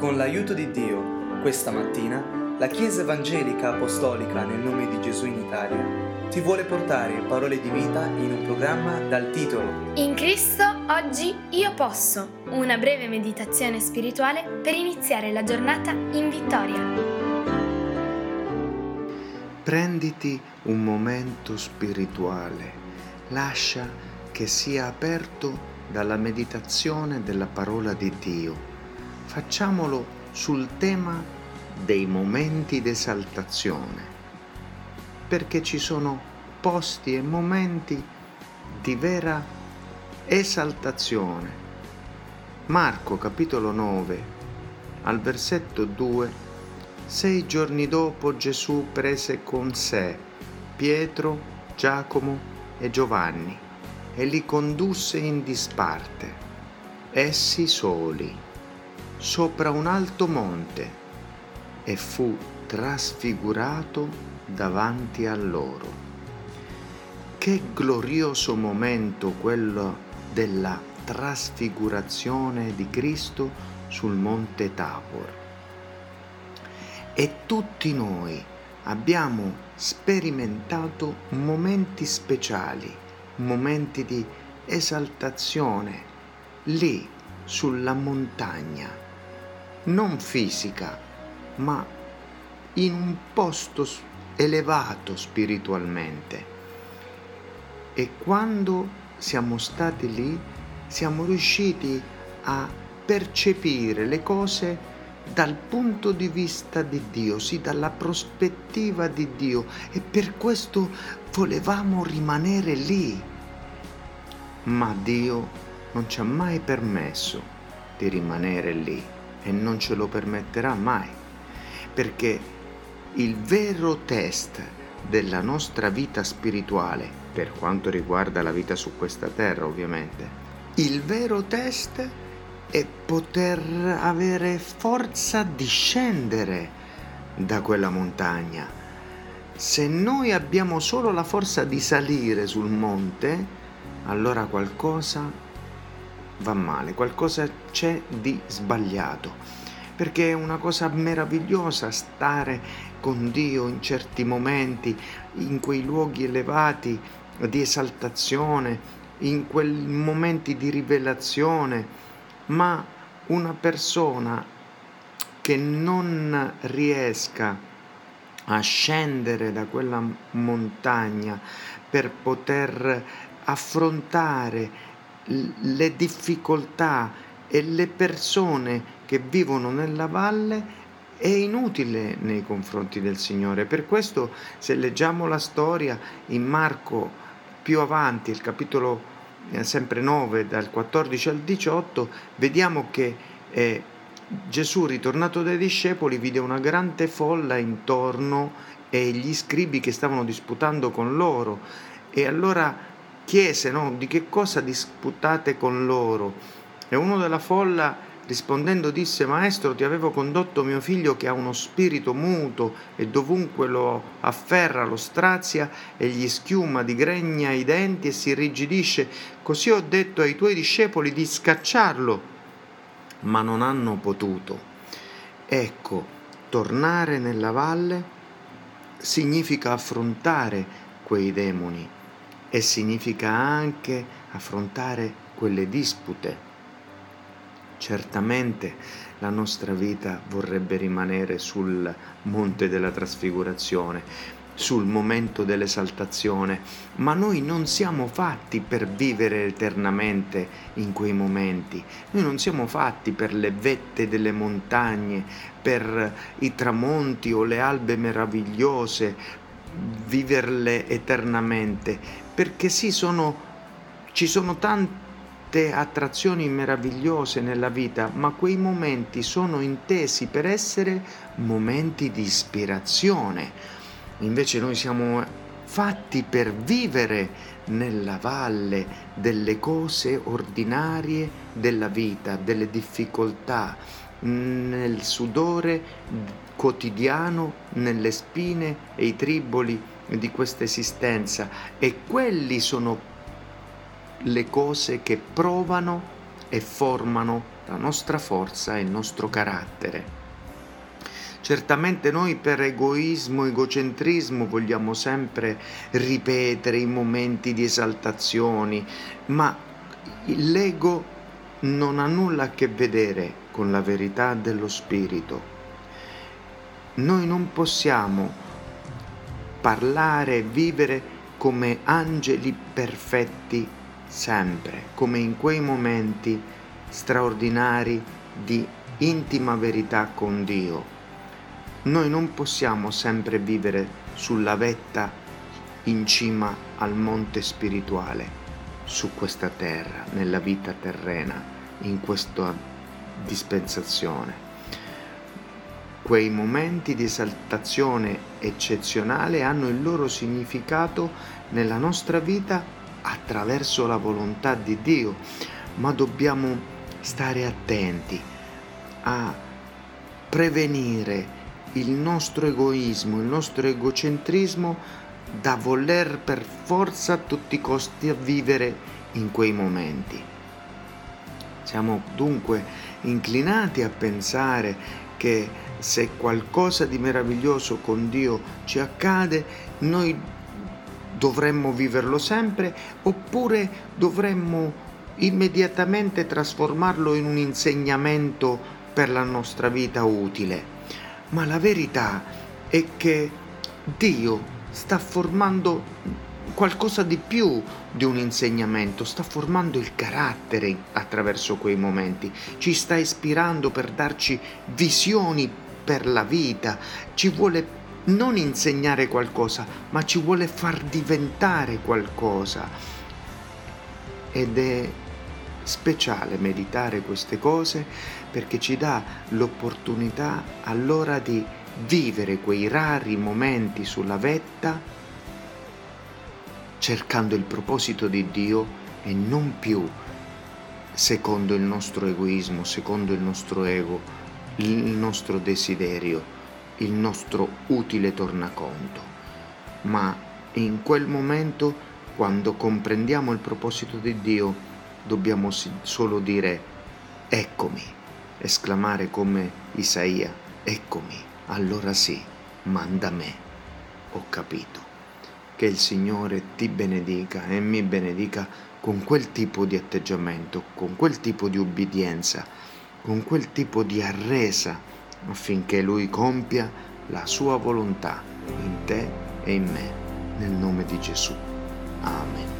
Con l'aiuto di Dio, questa mattina, la Chiesa Evangelica Apostolica nel nome di Gesù in Italia ti vuole portare parole di vita in un programma dal titolo In Cristo oggi io posso, una breve meditazione spirituale per iniziare la giornata in vittoria. Prenditi un momento spirituale, lascia che sia aperto dalla meditazione della parola di Dio facciamolo sul tema dei momenti d'esaltazione, perché ci sono posti e momenti di vera esaltazione. Marco capitolo 9 al versetto 2 Sei giorni dopo Gesù prese con sé Pietro, Giacomo e Giovanni e li condusse in disparte, essi soli sopra un alto monte e fu trasfigurato davanti a loro. Che glorioso momento quello della trasfigurazione di Cristo sul monte Tabor. E tutti noi abbiamo sperimentato momenti speciali, momenti di esaltazione lì sulla montagna non fisica, ma in un posto elevato spiritualmente. E quando siamo stati lì, siamo riusciti a percepire le cose dal punto di vista di Dio, sì, dalla prospettiva di Dio e per questo volevamo rimanere lì. Ma Dio non ci ha mai permesso di rimanere lì e non ce lo permetterà mai, perché il vero test della nostra vita spirituale, per quanto riguarda la vita su questa terra ovviamente, il vero test è poter avere forza di scendere da quella montagna. Se noi abbiamo solo la forza di salire sul monte, allora qualcosa va male, qualcosa c'è di sbagliato, perché è una cosa meravigliosa stare con Dio in certi momenti, in quei luoghi elevati di esaltazione, in quei momenti di rivelazione, ma una persona che non riesca a scendere da quella montagna per poter affrontare le difficoltà e le persone che vivono nella valle è inutile nei confronti del Signore. Per questo se leggiamo la storia in Marco più avanti, il capitolo eh, sempre 9, dal 14 al 18, vediamo che eh, Gesù, ritornato dai discepoli, vide una grande folla intorno e gli scribi che stavano disputando con loro. E allora chiese no, di che cosa disputate con loro. E uno della folla rispondendo disse, Maestro, ti avevo condotto mio figlio che ha uno spirito muto e dovunque lo afferra lo strazia e gli schiuma di gregna i denti e si irrigidisce. Così ho detto ai tuoi discepoli di scacciarlo, ma non hanno potuto. Ecco, tornare nella valle significa affrontare quei demoni e significa anche affrontare quelle dispute. Certamente la nostra vita vorrebbe rimanere sul monte della trasfigurazione, sul momento dell'esaltazione, ma noi non siamo fatti per vivere eternamente in quei momenti, noi non siamo fatti per le vette delle montagne, per i tramonti o le albe meravigliose, viverle eternamente, perché sì, sono, ci sono tante attrazioni meravigliose nella vita, ma quei momenti sono intesi per essere momenti di ispirazione. Invece noi siamo fatti per vivere nella valle delle cose ordinarie della vita, delle difficoltà, nel sudore quotidiano, nelle spine e i triboli di questa esistenza e quelli sono le cose che provano e formano la nostra forza e il nostro carattere. Certamente noi per egoismo, egocentrismo vogliamo sempre ripetere i momenti di esaltazione, ma l'ego non ha nulla a che vedere con la verità dello spirito. Noi non possiamo parlare e vivere come angeli perfetti sempre, come in quei momenti straordinari di intima verità con Dio. Noi non possiamo sempre vivere sulla vetta in cima al monte spirituale, su questa terra, nella vita terrena, in questa dispensazione. Quei momenti di esaltazione eccezionale hanno il loro significato nella nostra vita attraverso la volontà di Dio, ma dobbiamo stare attenti a prevenire il nostro egoismo, il nostro egocentrismo da voler per forza a tutti i costi vivere in quei momenti. Siamo dunque inclinati a pensare che se qualcosa di meraviglioso con Dio ci accade, noi dovremmo viverlo sempre oppure dovremmo immediatamente trasformarlo in un insegnamento per la nostra vita utile. Ma la verità è che Dio sta formando qualcosa di più di un insegnamento, sta formando il carattere attraverso quei momenti, ci sta ispirando per darci visioni per la vita, ci vuole non insegnare qualcosa, ma ci vuole far diventare qualcosa. Ed è speciale meditare queste cose perché ci dà l'opportunità allora di vivere quei rari momenti sulla vetta cercando il proposito di Dio e non più secondo il nostro egoismo, secondo il nostro ego, il nostro desiderio, il nostro utile tornaconto. Ma in quel momento, quando comprendiamo il proposito di Dio, dobbiamo solo dire eccomi, esclamare come Isaia, eccomi allora sì, manda me. Ho capito. Che il Signore ti benedica e mi benedica con quel tipo di atteggiamento, con quel tipo di ubbidienza, con quel tipo di arresa affinché Lui compia la sua volontà in te e in me, nel nome di Gesù. Amen.